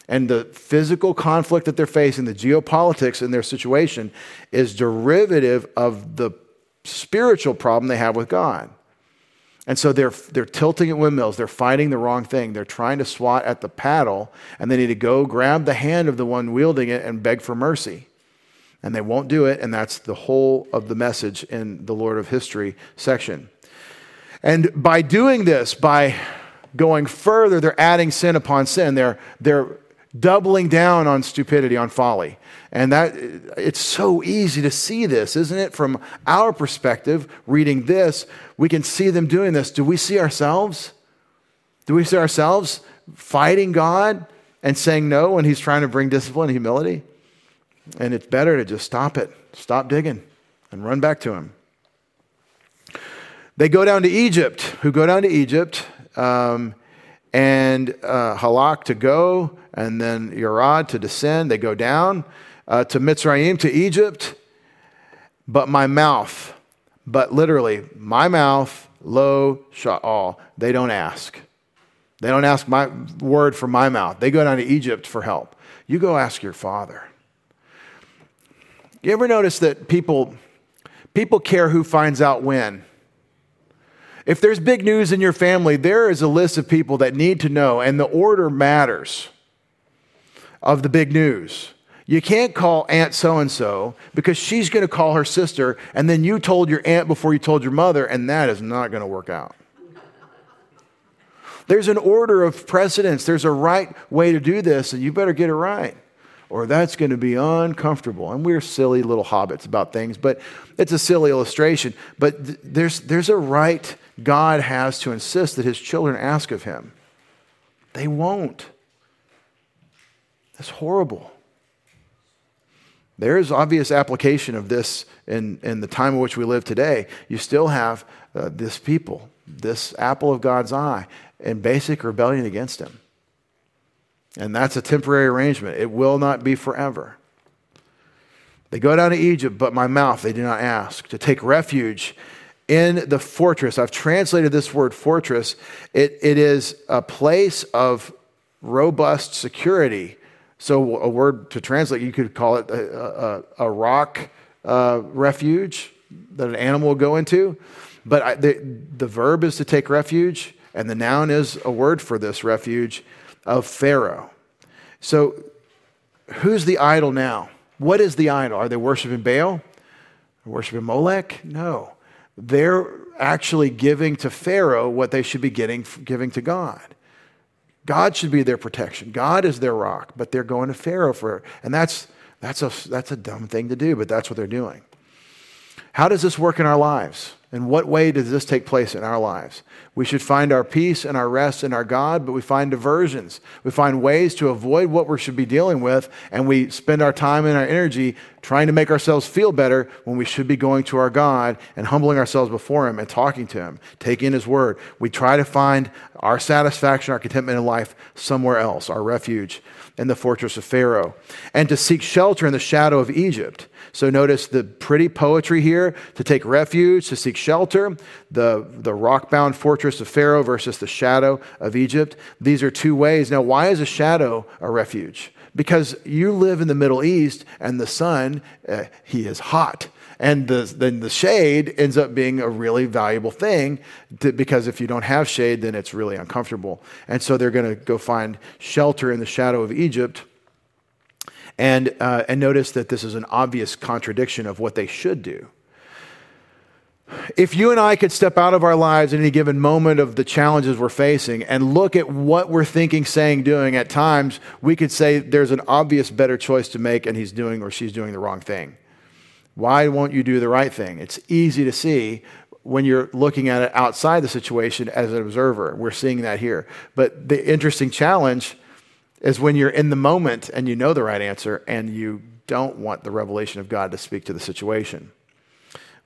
And the physical conflict that they're facing, the geopolitics in their situation, is derivative of the spiritual problem they have with God. And so they're, they're tilting at windmills. They're fighting the wrong thing. They're trying to swat at the paddle, and they need to go grab the hand of the one wielding it and beg for mercy. And they won't do it, and that's the whole of the message in the Lord of History section. And by doing this, by going further, they're adding sin upon sin. They're, they're doubling down on stupidity, on folly. And that it's so easy to see this, isn't it? From our perspective, reading this, we can see them doing this. Do we see ourselves? Do we see ourselves fighting God and saying no when He's trying to bring discipline and humility? And it's better to just stop it, stop digging, and run back to Him. They go down to Egypt. Who go down to Egypt? Um, and uh, Halak to go, and then Yarad to descend. They go down uh, to Mitzrayim, to Egypt. But my mouth, but literally, my mouth, lo sha'al. They don't ask. They don't ask my word from my mouth. They go down to Egypt for help. You go ask your father. You ever notice that people, people care who finds out when? If there's big news in your family, there is a list of people that need to know, and the order matters of the big news. You can't call Aunt so and so because she's going to call her sister, and then you told your aunt before you told your mother, and that is not going to work out. There's an order of precedence, there's a right way to do this, and you better get it right, or that's going to be uncomfortable. And we're silly little hobbits about things, but it's a silly illustration. But th- there's, there's a right God has to insist that his children ask of him. They won't. That's horrible. There is obvious application of this in, in the time in which we live today. You still have uh, this people, this apple of God's eye, in basic rebellion against him. And that's a temporary arrangement. It will not be forever. They go down to Egypt, but my mouth they do not ask. To take refuge in the fortress. I've translated this word fortress. It, it is a place of robust security. So, a word to translate, you could call it a, a, a rock uh, refuge that an animal will go into. But I, the, the verb is to take refuge, and the noun is a word for this refuge of Pharaoh. So, who's the idol now? What is the idol? Are they worshiping Baal? Worshiping Molech? No they're actually giving to Pharaoh what they should be getting, giving to God. God should be their protection. God is their rock, but they're going to Pharaoh for it. and that's that's a that's a dumb thing to do, but that's what they're doing. How does this work in our lives? In what way does this take place in our lives? We should find our peace and our rest in our God, but we find diversions. We find ways to avoid what we should be dealing with, and we spend our time and our energy trying to make ourselves feel better when we should be going to our God and humbling ourselves before Him and talking to Him, taking His word. We try to find our satisfaction, our contentment in life somewhere else, our refuge in the fortress of Pharaoh, and to seek shelter in the shadow of Egypt. So notice the pretty poetry here to take refuge, to seek shelter, the, the rock bound fortress of Pharaoh versus the shadow of Egypt. These are two ways. Now, why is a shadow a refuge? Because you live in the Middle East and the sun, uh, he is hot. And the, then the shade ends up being a really valuable thing to, because if you don't have shade, then it's really uncomfortable. And so they're going to go find shelter in the shadow of Egypt and, uh, and notice that this is an obvious contradiction of what they should do. If you and I could step out of our lives in any given moment of the challenges we're facing and look at what we're thinking, saying, doing, at times we could say there's an obvious better choice to make and he's doing or she's doing the wrong thing. Why won't you do the right thing? It's easy to see when you're looking at it outside the situation as an observer. We're seeing that here. But the interesting challenge is when you're in the moment and you know the right answer and you don't want the revelation of God to speak to the situation.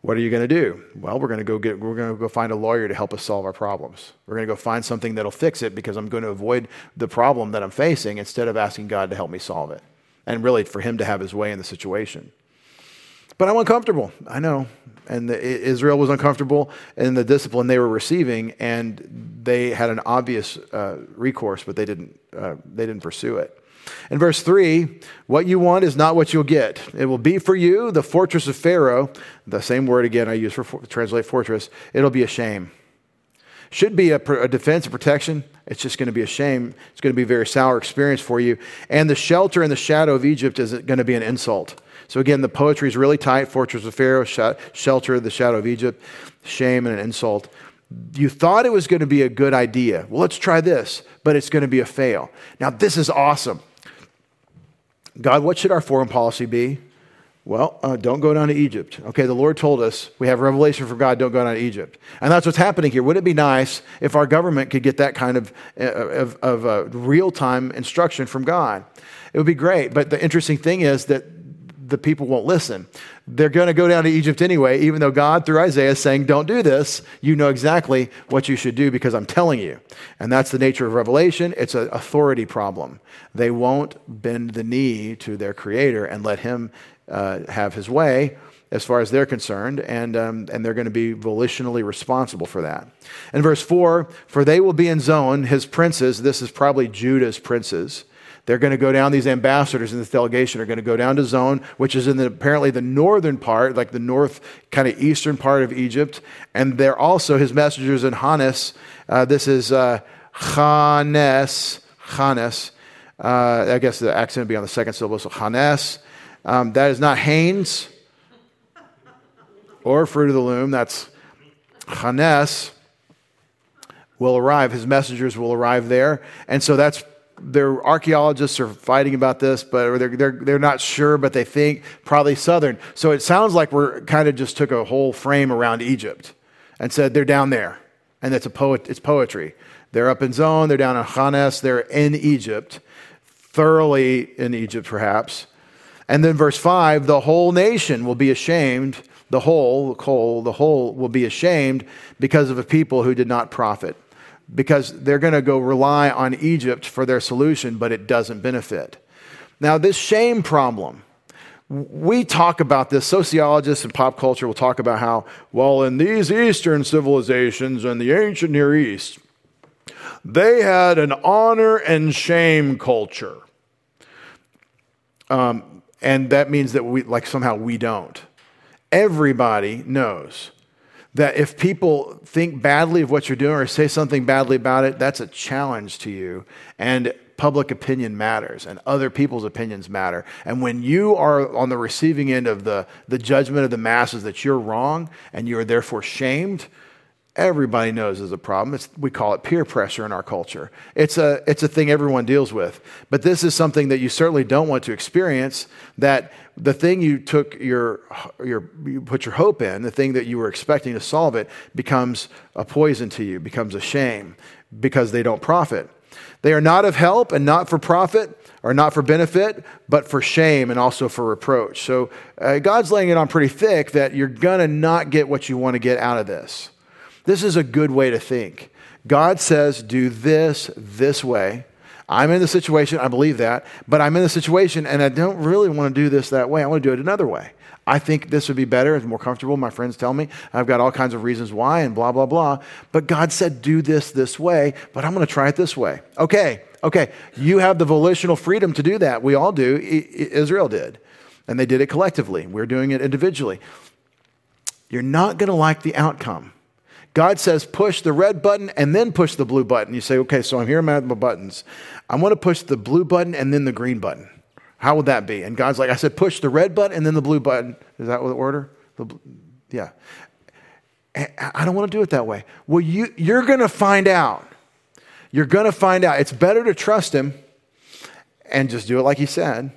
What are you going to do? Well, we're going to go get we're going to go find a lawyer to help us solve our problems. We're going to go find something that'll fix it because I'm going to avoid the problem that I'm facing instead of asking God to help me solve it. And really for him to have his way in the situation. But I'm uncomfortable. I know. And the, Israel was uncomfortable in the discipline they were receiving, and they had an obvious uh, recourse, but they didn't, uh, they didn't pursue it. In verse 3, what you want is not what you'll get. It will be for you the fortress of Pharaoh, the same word again I use for, for translate fortress. It'll be a shame. Should be a, a defense and protection. It's just going to be a shame. It's going to be a very sour experience for you. And the shelter and the shadow of Egypt is going to be an insult. So again, the poetry is really tight. Fortress of Pharaoh, shelter, the shadow of Egypt, shame and an insult. You thought it was going to be a good idea. Well, let's try this, but it's going to be a fail. Now, this is awesome. God, what should our foreign policy be? Well, uh, don't go down to Egypt. Okay, the Lord told us we have revelation from God, don't go down to Egypt. And that's what's happening here. Wouldn't it be nice if our government could get that kind of, uh, of, of uh, real time instruction from God? It would be great. But the interesting thing is that the people won't listen. They're going to go down to Egypt anyway, even though God, through Isaiah, is saying, Don't do this. You know exactly what you should do because I'm telling you. And that's the nature of revelation. It's an authority problem. They won't bend the knee to their creator and let him uh, have his way as far as they're concerned, and, um, and they're going to be volitionally responsible for that. In verse 4, for they will be in Zoan, his princes, this is probably Judah's princes they're going to go down, these ambassadors in this delegation are going to go down to Zoan, which is in the, apparently the northern part, like the north kind of eastern part of Egypt. And they're also his messengers in Hanes. Uh, this is uh, Hanes. Hanes. Uh, I guess the accent would be on the second syllable, so Hanes. Um, that is not Haynes or Fruit of the Loom. That's Hanes will arrive. His messengers will arrive there. And so that's their archaeologists are fighting about this, but they're, they're, they're not sure, but they think probably southern. So it sounds like we're kind of just took a whole frame around Egypt and said they're down there. And it's, a poet, it's poetry. They're up in Zoan, they're down in Hanes, they're in Egypt, thoroughly in Egypt perhaps. And then verse 5 the whole nation will be ashamed, the whole, the whole, the whole will be ashamed because of a people who did not profit because they're going to go rely on Egypt for their solution, but it doesn't benefit. Now, this shame problem, we talk about this, sociologists and pop culture will talk about how, well, in these Eastern civilizations and the ancient Near East, they had an honor and shame culture. Um, and that means that we, like, somehow we don't. Everybody knows that if people think badly of what you're doing or say something badly about it, that's a challenge to you. And public opinion matters and other people's opinions matter. And when you are on the receiving end of the, the judgment of the masses that you're wrong and you are therefore shamed, everybody knows is a problem. It's, we call it peer pressure in our culture. It's a, it's a thing everyone deals with. But this is something that you certainly don't want to experience that the thing you took your, your, you put your hope in, the thing that you were expecting to solve it, becomes a poison to you, becomes a shame because they don't profit. They are not of help and not for profit or not for benefit, but for shame and also for reproach. So uh, God's laying it on pretty thick that you're going to not get what you want to get out of this. This is a good way to think. God says, do this this way. I'm in the situation, I believe that, but I'm in the situation and I don't really want to do this that way. I want to do it another way. I think this would be better, it's more comfortable. My friends tell me I've got all kinds of reasons why and blah, blah, blah. But God said, do this this way, but I'm going to try it this way. Okay, okay. You have the volitional freedom to do that. We all do. Israel did. And they did it collectively. We're doing it individually. You're not going to like the outcome. God says push the red button and then push the blue button. You say, okay, so I'm here, I'm at my buttons. I want to push the blue button and then the green button. How would that be? And God's like, I said, push the red button and then the blue button. Is that the order? The, yeah. Eh, I don't want to do it that way. Well, you, you're going to find out. You're going to find out. It's better to trust Him and just do it like He said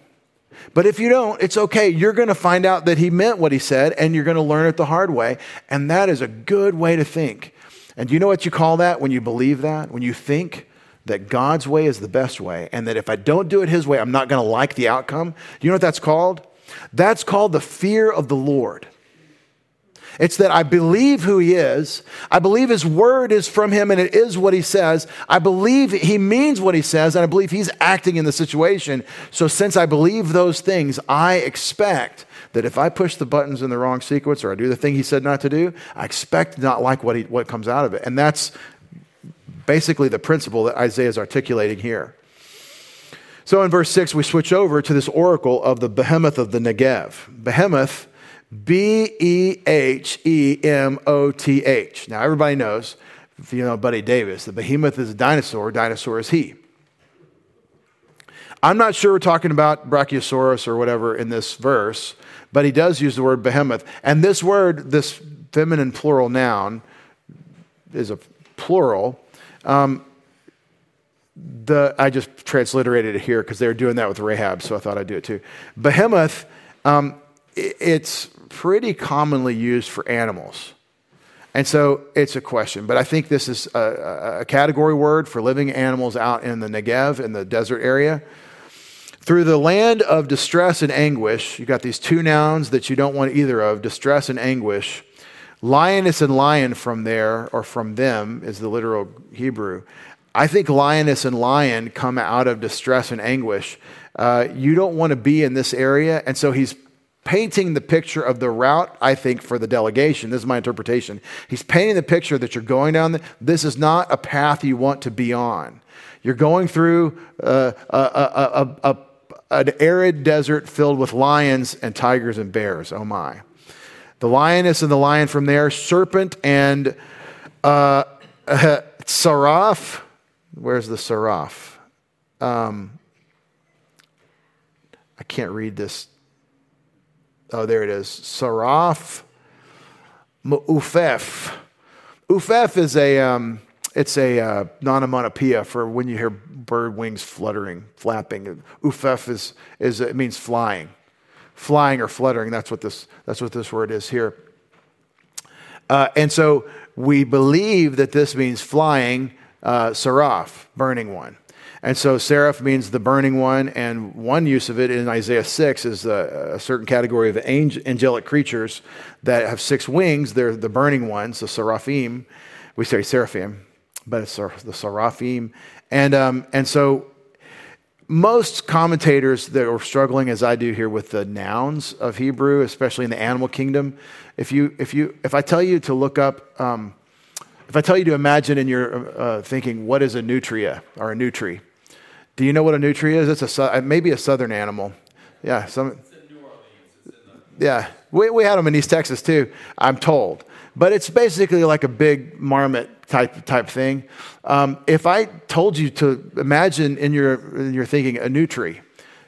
but if you don't, it's okay. You're going to find out that he meant what he said, and you're going to learn it the hard way. And that is a good way to think. And do you know what you call that when you believe that? When you think that God's way is the best way, and that if I don't do it his way, I'm not going to like the outcome? Do you know what that's called? That's called the fear of the Lord. It's that I believe who he is. I believe his word is from him and it is what he says. I believe he means what he says and I believe he's acting in the situation. So, since I believe those things, I expect that if I push the buttons in the wrong sequence or I do the thing he said not to do, I expect not like what, he, what comes out of it. And that's basically the principle that Isaiah is articulating here. So in verse 6, we switch over to this oracle of the behemoth of the Negev. Behemoth B E H E M O T H. Now, everybody knows, if you know Buddy Davis, the behemoth is a dinosaur, dinosaur is he. I'm not sure we're talking about Brachiosaurus or whatever in this verse, but he does use the word behemoth. And this word, this feminine plural noun, is a plural. Um, the, I just transliterated it here because they were doing that with Rahab, so I thought I'd do it too. Behemoth, um, it's pretty commonly used for animals. And so it's a question, but I think this is a, a, category word for living animals out in the Negev, in the desert area. Through the land of distress and anguish, you got these two nouns that you don't want either of distress and anguish. Lioness and lion from there, or from them, is the literal Hebrew. I think lioness and lion come out of distress and anguish. Uh, you don't want to be in this area, and so he's painting the picture of the route, I think, for the delegation. This is my interpretation. He's painting the picture that you're going down. The, this is not a path you want to be on. You're going through uh, a, a, a, an arid desert filled with lions and tigers and bears. Oh my. The lioness and the lion from there, serpent and uh, uh, saraf. Where's the saraf? Um, I can't read this Oh, there it is. Saraf Ufef. Ufef is a, um, it's a uh, onomatopoeia for when you hear bird wings fluttering, flapping. Ufef is, is, it means flying. Flying or fluttering, that's what this, that's what this word is here. Uh, and so we believe that this means flying, uh, saraf, burning one. And so seraph means the burning one, and one use of it in Isaiah 6 is a, a certain category of angelic creatures that have six wings. They're the burning ones, the seraphim. We say seraphim, but it's the seraphim. And, um, and so most commentators that are struggling, as I do here, with the nouns of Hebrew, especially in the animal kingdom, if, you, if, you, if I tell you to look up, um, if I tell you to imagine in your uh, thinking, what is a nutria or a nutri? Do you know what a nutria is? It's a uh, maybe a southern animal. Yeah, some. Yeah, we, we had them in East Texas too. I'm told, but it's basically like a big marmot type type thing. Um, if I told you to imagine in your in your thinking a nutria,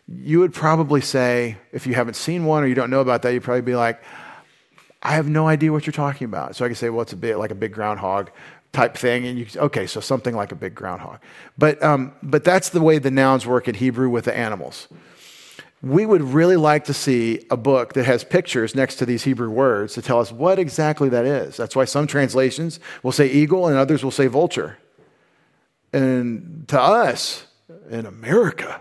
you would probably say, if you haven't seen one or you don't know about that, you'd probably be like, I have no idea what you're talking about. So I can say, well, it's a bit like a big groundhog type thing. And you, okay, so something like a big groundhog. But, um, but that's the way the nouns work in Hebrew with the animals. We would really like to see a book that has pictures next to these Hebrew words to tell us what exactly that is. That's why some translations will say eagle and others will say vulture. And to us in America,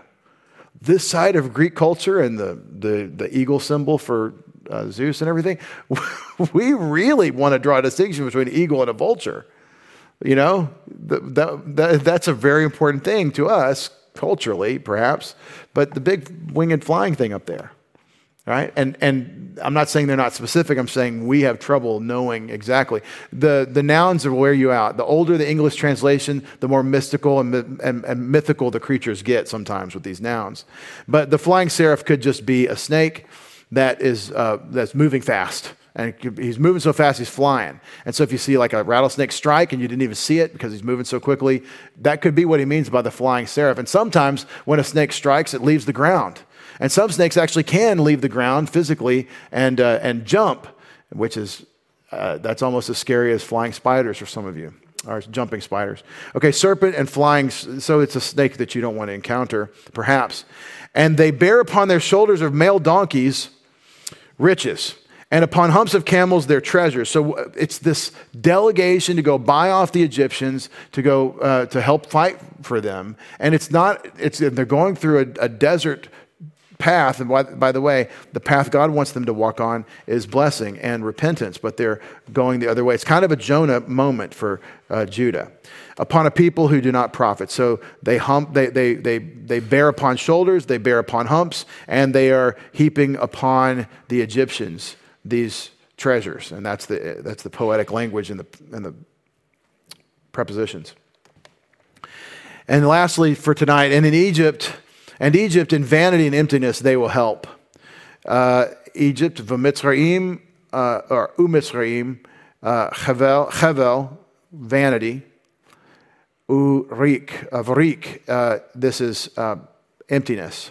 this side of Greek culture and the, the, the eagle symbol for uh, Zeus and everything, we really want to draw a distinction between an eagle and a vulture. You know, that, that, that's a very important thing to us culturally, perhaps, but the big winged flying thing up there, right? And, and I'm not saying they're not specific, I'm saying we have trouble knowing exactly. The, the nouns will wear you out. The older the English translation, the more mystical and, and, and mythical the creatures get sometimes with these nouns. But the flying seraph could just be a snake that is, uh, that's moving fast. And he's moving so fast, he's flying. And so, if you see like a rattlesnake strike and you didn't even see it because he's moving so quickly, that could be what he means by the flying seraph. And sometimes, when a snake strikes, it leaves the ground. And some snakes actually can leave the ground physically and, uh, and jump, which is uh, that's almost as scary as flying spiders for some of you, or jumping spiders. Okay, serpent and flying, so it's a snake that you don't want to encounter, perhaps. And they bear upon their shoulders of male donkeys riches and upon humps of camels their treasures. So uh, it's this delegation to go buy off the Egyptians to go uh, to help fight for them, and it's not. It's they're going through a, a desert path. And by, by, the way, the path God wants them to walk on is blessing and repentance, but they're going the other way. It's kind of a Jonah moment for uh, Judah. Upon a people who do not profit. So they hump, they, they, they, they bear upon shoulders, they bear upon humps, and they are heaping upon the Egyptians these treasures. And that's the, that's the poetic language in the, in the prepositions. And lastly, for tonight, and in Egypt, and Egypt in vanity and emptiness they will help. Uh, Egypt, v'mitzrayim, uh, or umitzrayim, uh, chevel, chevel, vanity, urik, avrik, uh, this is uh, emptiness.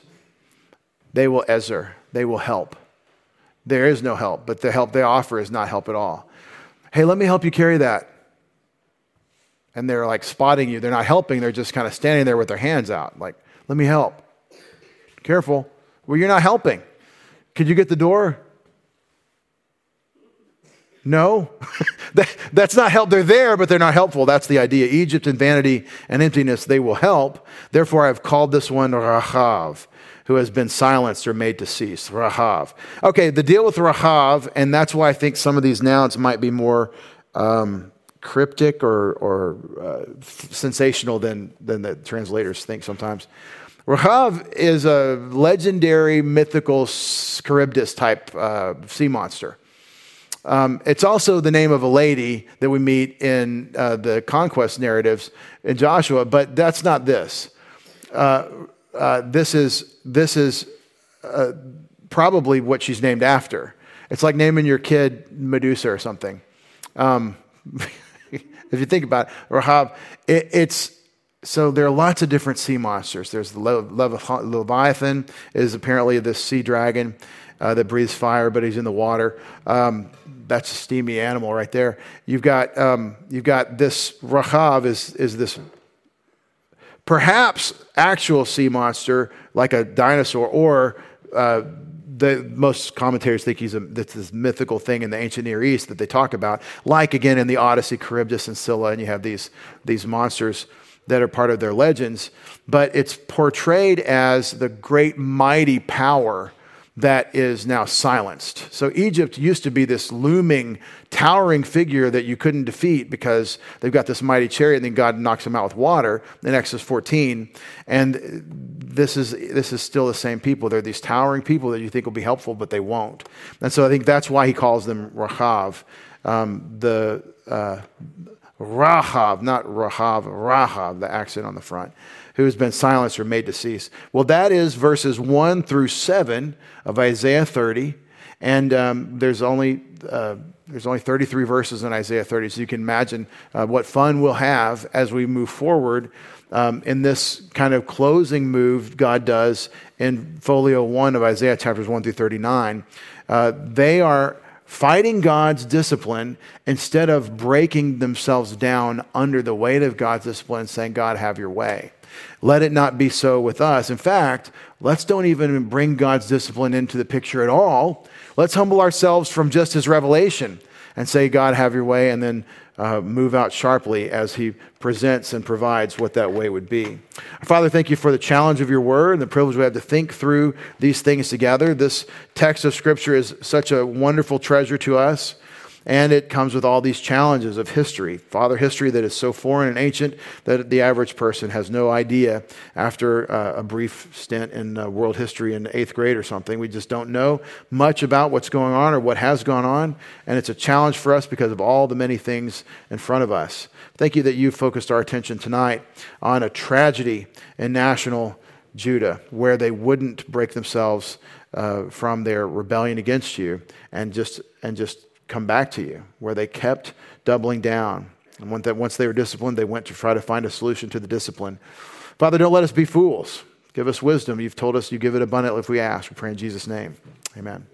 They will ezer, they will help. There is no help, but the help they offer is not help at all. Hey, let me help you carry that. And they're like spotting you. They're not helping, they're just kind of standing there with their hands out, like, let me help. Careful. Well, you're not helping. Could you get the door? No, that, that's not help. They're there, but they're not helpful. That's the idea. Egypt and vanity and emptiness, they will help. Therefore, I've called this one Rahav, who has been silenced or made to cease. Rahav. Okay, the deal with Rahav, and that's why I think some of these nouns might be more um, cryptic or, or uh, sensational than, than the translators think sometimes. Rahav is a legendary, mythical Charybdis type uh, sea monster. Um, it's also the name of a lady that we meet in uh, the conquest narratives in Joshua, but that's not this. Uh, uh, this is, this is uh, probably what she's named after. It's like naming your kid Medusa or something. Um, if you think about it, Rahab, it, it's so there are lots of different sea monsters. There's the Leviathan is apparently this sea dragon uh, that breathes fire, but he's in the water. Um, that's a steamy animal right there. You've got um, you've got this Rahav is is this perhaps actual sea monster like a dinosaur, or uh, the most commentators think he's a, that's this mythical thing in the ancient Near East that they talk about, like again in the Odyssey, Charybdis and Scylla, and you have these these monsters that are part of their legends, but it's portrayed as the great mighty power that is now silenced. So Egypt used to be this looming, towering figure that you couldn't defeat because they've got this mighty chariot, and then God knocks them out with water in Exodus 14. And this is this is still the same people. They're these towering people that you think will be helpful, but they won't. And so I think that's why he calls them Rahav. Um, the uh, Rahav, not Rahav, Rahav, the accent on the front, who has been silenced or made to cease. Well, that is verses 1 through 7 of Isaiah 30. And um, there's only. Uh, there's only 33 verses in Isaiah 30, so you can imagine uh, what fun we'll have as we move forward um, in this kind of closing move God does in folio 1 of Isaiah chapters 1 through 39. Uh, they are fighting God's discipline instead of breaking themselves down under the weight of God's discipline, saying, God, have your way. Let it not be so with us. In fact, let's don't even bring God's discipline into the picture at all. Let's humble ourselves from just his revelation and say, God, have your way, and then uh, move out sharply as he presents and provides what that way would be. Father, thank you for the challenge of your word and the privilege we have to think through these things together. This text of Scripture is such a wonderful treasure to us. And it comes with all these challenges of history. Father, history that is so foreign and ancient that the average person has no idea after uh, a brief stint in uh, world history in eighth grade or something. We just don't know much about what's going on or what has gone on. And it's a challenge for us because of all the many things in front of us. Thank you that you focused our attention tonight on a tragedy in national Judah where they wouldn't break themselves uh, from their rebellion against you and just, and just come back to you, where they kept doubling down. And once they were disciplined, they went to try to find a solution to the discipline. Father, don't let us be fools. Give us wisdom. You've told us you give it abundantly if we ask. We pray in Jesus' name. Amen.